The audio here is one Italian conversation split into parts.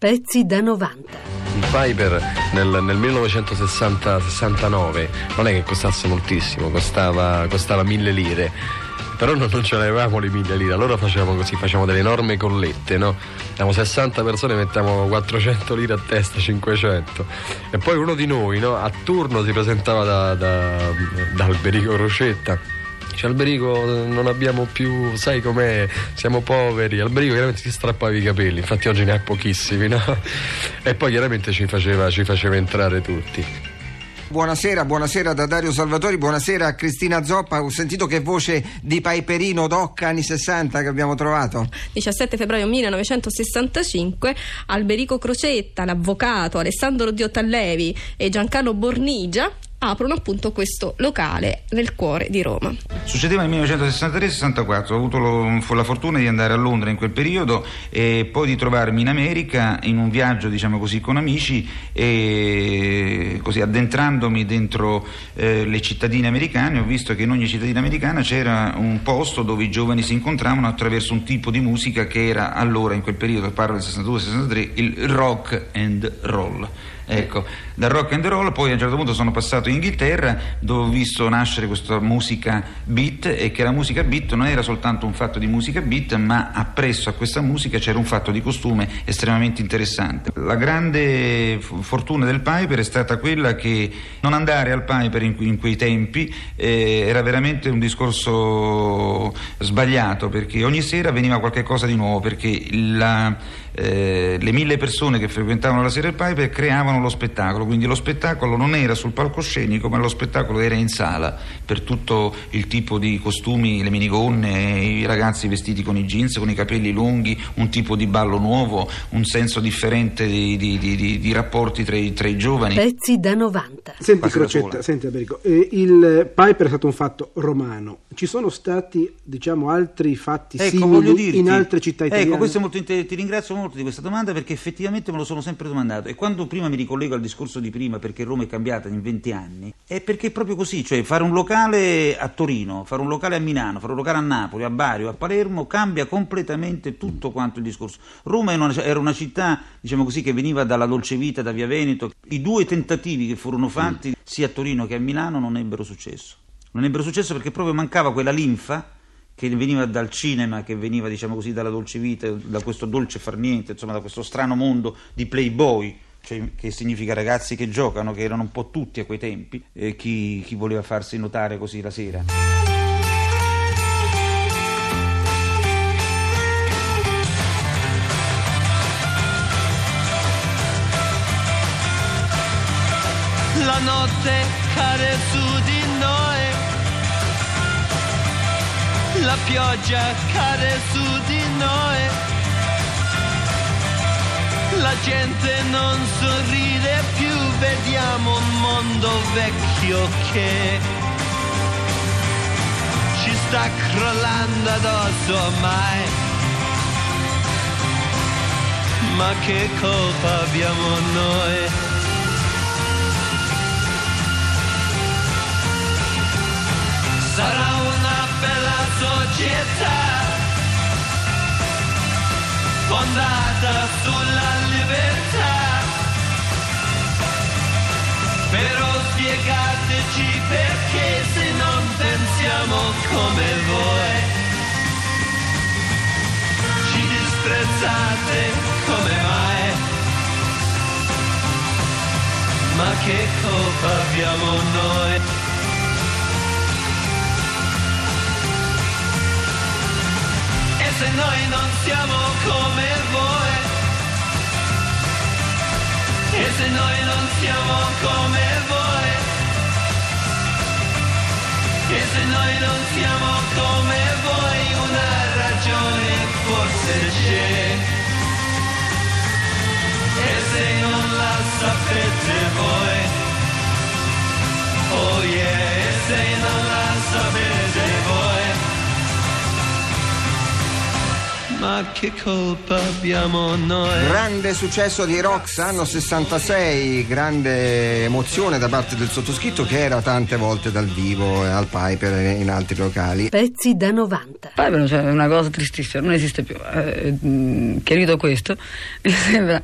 Pezzi da 90. Il Piper nel, nel 1969 non è che costasse moltissimo, costava, costava mille lire. Però non, non ce l'avevamo le mille lire, allora facevamo così, facevamo delle enormi collette, no? Siamo 60 persone, mettiamo 400 lire a testa, 500. E poi uno di noi, no? A turno si presentava da, da, da Alberico Rocetta Dice Alberico non abbiamo più, sai com'è, siamo poveri. Alberico chiaramente si strappava i capelli, infatti oggi ne ha pochissimi, no? E poi chiaramente ci faceva, ci faceva entrare tutti. Buonasera, buonasera da Dario Salvatori, buonasera a Cristina Zoppa. Ho sentito che voce di Piperino Docca anni 60 che abbiamo trovato. 17 febbraio 1965, Alberico Crocetta, l'avvocato Alessandro Diotallevi e Giancarlo Bornigia aprono appunto questo locale nel cuore di Roma. Succedeva nel 1963-64, ho avuto lo, la fortuna di andare a Londra in quel periodo e poi di trovarmi in America in un viaggio diciamo così con amici e così addentrandomi dentro eh, le cittadine americane ho visto che in ogni cittadina americana c'era un posto dove i giovani si incontravano attraverso un tipo di musica che era allora in quel periodo, parlo del 62-63, il rock and roll. Ecco, dal rock and roll poi a un certo punto sono passato in Inghilterra dove ho visto nascere questa musica beat e che la musica beat non era soltanto un fatto di musica beat ma appresso a questa musica c'era un fatto di costume estremamente interessante. La grande fortuna del Piper è stata quella che non andare al Piper in, in quei tempi eh, era veramente un discorso sbagliato perché ogni sera veniva qualcosa di nuovo perché la, eh, le mille persone che frequentavano la sera del Piper creavano lo spettacolo, quindi lo spettacolo non era sul palcoscenico, ma lo spettacolo era in sala per tutto il tipo di costumi, le minigonne, i ragazzi vestiti con i jeans, con i capelli lunghi, un tipo di ballo nuovo, un senso differente di, di, di, di rapporti tra i, tra i, giovani. Pezzi da 90. Senti Crocetta, senti Alberico, eh, il Piper è stato un fatto romano, ci sono stati diciamo altri fatti ecco, simili dirti, in altre città ecco, italiane? Ecco, questo è molto inter- ti ringrazio molto di questa domanda perché effettivamente me lo sono sempre domandato e quando prima mi ricollego al discorso di prima perché Roma è cambiata in 20 anni, è perché è proprio così, cioè fare un locale a Torino, fare un locale a Milano, fare un locale a Napoli, a Bari a Palermo cambia completamente tutto quanto il discorso. Roma era una città, diciamo così, che veniva dalla dolce vita, da Via Veneto. I due tentativi che furono fatti sia a Torino che a Milano non ebbero successo. Non ebbero successo perché proprio mancava quella linfa che veniva dal cinema, che veniva diciamo così dalla dolce vita, da questo dolce far niente, insomma da questo strano mondo di playboy cioè, che significa ragazzi che giocano, che erano un po' tutti a quei tempi, e chi, chi voleva farsi notare così la sera. La notte cade su di la pioggia cade su di noi la gente non sorride più, vediamo un mondo vecchio che ci sta crollando addosso ormai. Ma che colpa abbiamo noi? Fondata sulla libertà. Però spiegateci perché se non pensiamo come voi, ci disprezzate come mai. Ma che colpa abbiamo noi? Se noi non siamo come voi. E se noi non siamo come voi. E se noi non siamo come voi, una ragione forse c'è. Ma che colpa abbiamo noi? Grande successo di Rox anno 66, grande emozione da parte del sottoscritto che era tante volte dal vivo e al Piper e in altri locali. Pezzi da 90. Poi però cioè, è una cosa tristissima, non esiste più. Eh, mh, chiarito questo, mi sembra.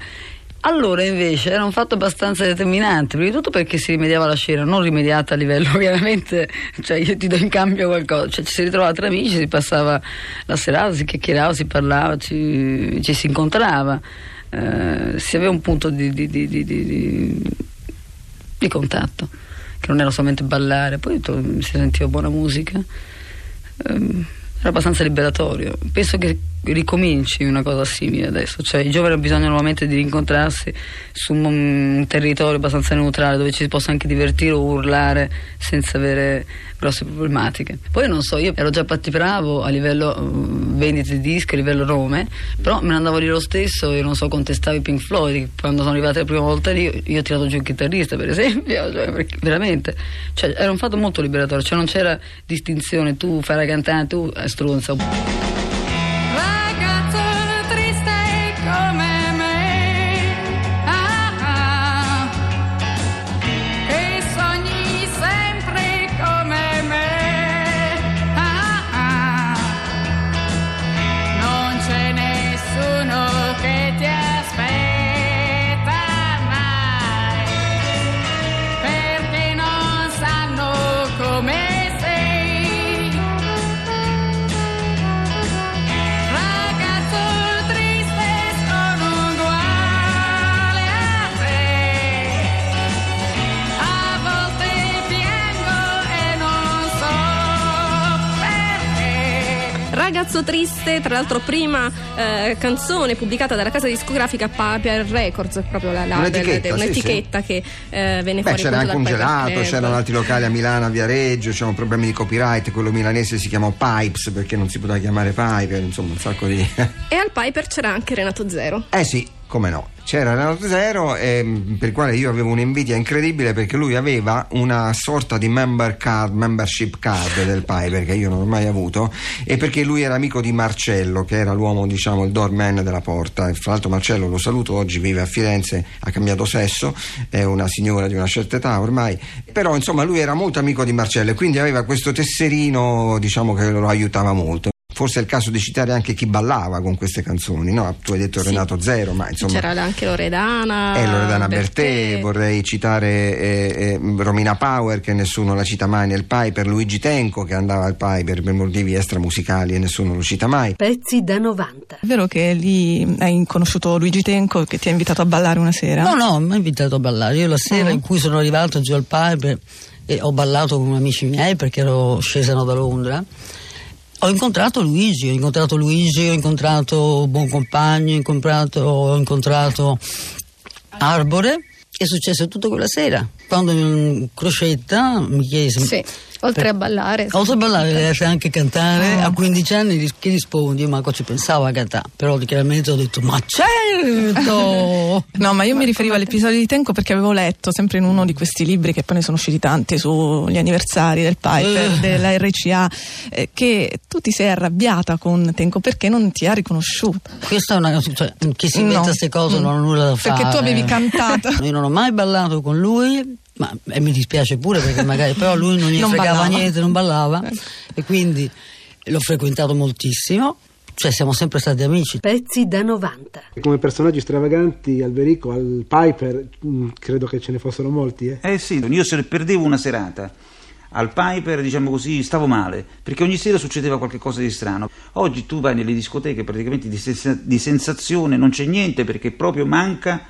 Allora invece era un fatto abbastanza determinante, prima di tutto perché si rimediava la scena, non rimediata a livello ovviamente, cioè io ti do in cambio qualcosa, cioè ci si ritrovava tra amici, si passava la serata, si chiacchierava, si parlava, ci, ci si incontrava, eh, si aveva un punto di, di- di- di- contatto, che non era solamente ballare, poi si sentiva buona musica. Ehm, era abbastanza liberatorio. Penso che ricominci una cosa simile adesso, cioè i giovani hanno bisogno nuovamente di rincontrarsi su un, territorio abbastanza neutrale dove ci si possa anche divertire o urlare senza avere grosse problematiche. Poi non so, io ero già battibravo a livello uh, vendite di dischi, a livello nome, però me ne andavo lì lo stesso e non so, contestavo i Pink Floyd, quando sono arrivata la prima volta lì io ho tirato giù il chitarrista per esempio, cioè, veramente, cioè, era un fatto molto liberatorio, cioè non c'era distinzione, tu fai la cantante, tu stronza. Ragazzo triste, tra l'altro prima eh, canzone pubblicata dalla casa discografica Paper Records, proprio la, la- Un'etichetta, sì, un'etichetta che eh, venne Beh, fuori c'era anche un gelato, Club. c'erano altri locali a Milano, a Viareggio, c'erano problemi di copyright, quello milanese si chiamò Pipes perché non si poteva chiamare Piper, insomma un sacco di... E al Piper c'era anche Renato Zero. Eh sì, come no. C'era Renato Zero ehm, per il quale io avevo un'invidia incredibile perché lui aveva una sorta di member card, membership card del Piper che io non ho mai avuto e perché lui era amico di Marcello che era l'uomo diciamo il doorman della porta. E fra l'altro Marcello lo saluto oggi vive a Firenze ha cambiato sesso è una signora di una certa età ormai. Però insomma lui era molto amico di Marcello e quindi aveva questo tesserino diciamo che lo aiutava molto Forse è il caso di citare anche chi ballava con queste canzoni, no? Tu hai detto Sì. Renato Zero, ma insomma. C'era anche Loredana. E Loredana Bertè, Bertè. vorrei citare eh, eh, Romina Power che nessuno la cita mai nel Piper, Luigi Tenco che andava al Piper per motivi extramusicali e nessuno lo cita mai. Pezzi da 90. È vero che lì hai conosciuto Luigi Tenco che ti ha invitato a ballare una sera? No, no, mi ha invitato a ballare. Io la sera Mm. in cui sono arrivato giù al Piper e ho ballato con amici miei perché ero scesa da Londra. Ho incontrato Luigi, ho incontrato Luigi, ho incontrato Buoncompagno, ho incontrato, ho incontrato Arbore. È successo tutto quella sera. Quando mm, Crocetta mi chiese Sì, oltre a ballare. Oltre a ballare, lei sa anche cantare. A 15 anni che rispondi? Io manco ci pensavo a cantare, però chiaramente ho detto: Ma certo! No, ma io mi riferivo all'episodio di Tenco perché avevo letto sempre in uno di questi libri che poi ne sono usciti tanti sugli anniversari del Piper, Eh. della RCA, eh, che tu ti sei arrabbiata con Tenco perché non ti ha riconosciuto. Questa è una cosa, cioè, chi si inventa No. queste cose Mm. non ha nulla da fare. Perché tu avevi cantato. Io non ho mai ballato con lui, ma e mi dispiace pure perché magari però lui non gli Non fregava ballava. niente, non ballava e quindi l'ho frequentato moltissimo, cioè siamo sempre stati amici. Pezzi da 90. Come personaggi stravaganti Alberico al Piper, mh, credo che ce ne fossero molti. Eh. Eh sì, io se perdevo una serata al Piper, diciamo così, stavo male, perché ogni sera succedeva qualcosa di strano. Oggi tu vai nelle discoteche, praticamente di, sensa- di sensazione non c'è niente perché proprio manca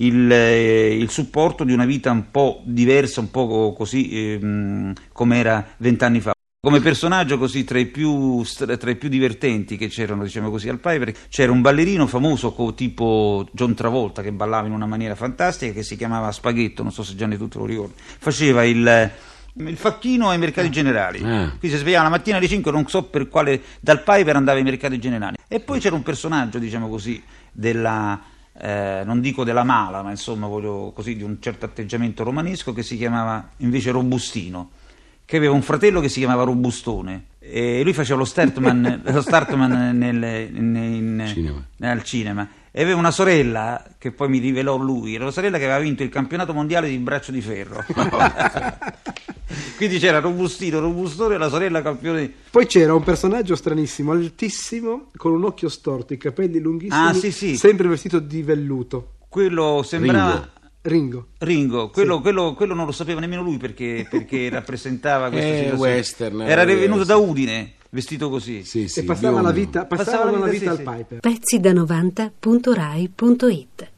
il, eh, il supporto di una vita un po' diversa, un po' così ehm, come era vent'anni fa. Come personaggio così tra i, più, tra i più divertenti che c'erano diciamo così al Piper c'era un ballerino famoso tipo John Travolta che ballava in una maniera fantastica che si chiamava Spaghetto, non so se Gianni tu te lo ricordi, faceva il, il facchino ai mercati generali, Ah. quindi si svegliava la mattina alle 5 non so per quale, dal Piper andava ai mercati generali e poi c'era un personaggio diciamo così della eh, non dico della mala, ma insomma voglio così di un certo atteggiamento romanesco che si chiamava invece Robustino, che aveva un fratello che si chiamava Robustone. E lui faceva lo startman, lo startman nel, in- in- Cinema. al cinema e aveva una sorella che poi mi rivelò lui, era una sorella che aveva vinto il campionato mondiale di braccio di ferro. Quindi c'era Robustino, Robustone e la sorella campione di... Poi c'era un personaggio stranissimo, altissimo, con un occhio storto, i capelli lunghissimi, Ah, sì, sì. sempre vestito di velluto. Quello sembrava... Ringo. Ringo, quello, quello- quello non lo sapeva nemmeno lui perché, perché rappresentava questa Eh, situazione. western, Era era venuto da. Udine, vestito così. Sì, sì, e passava la vita, Passava passava la la vita, vita sì, al sì. Piper. Pezzi da 90.rai.it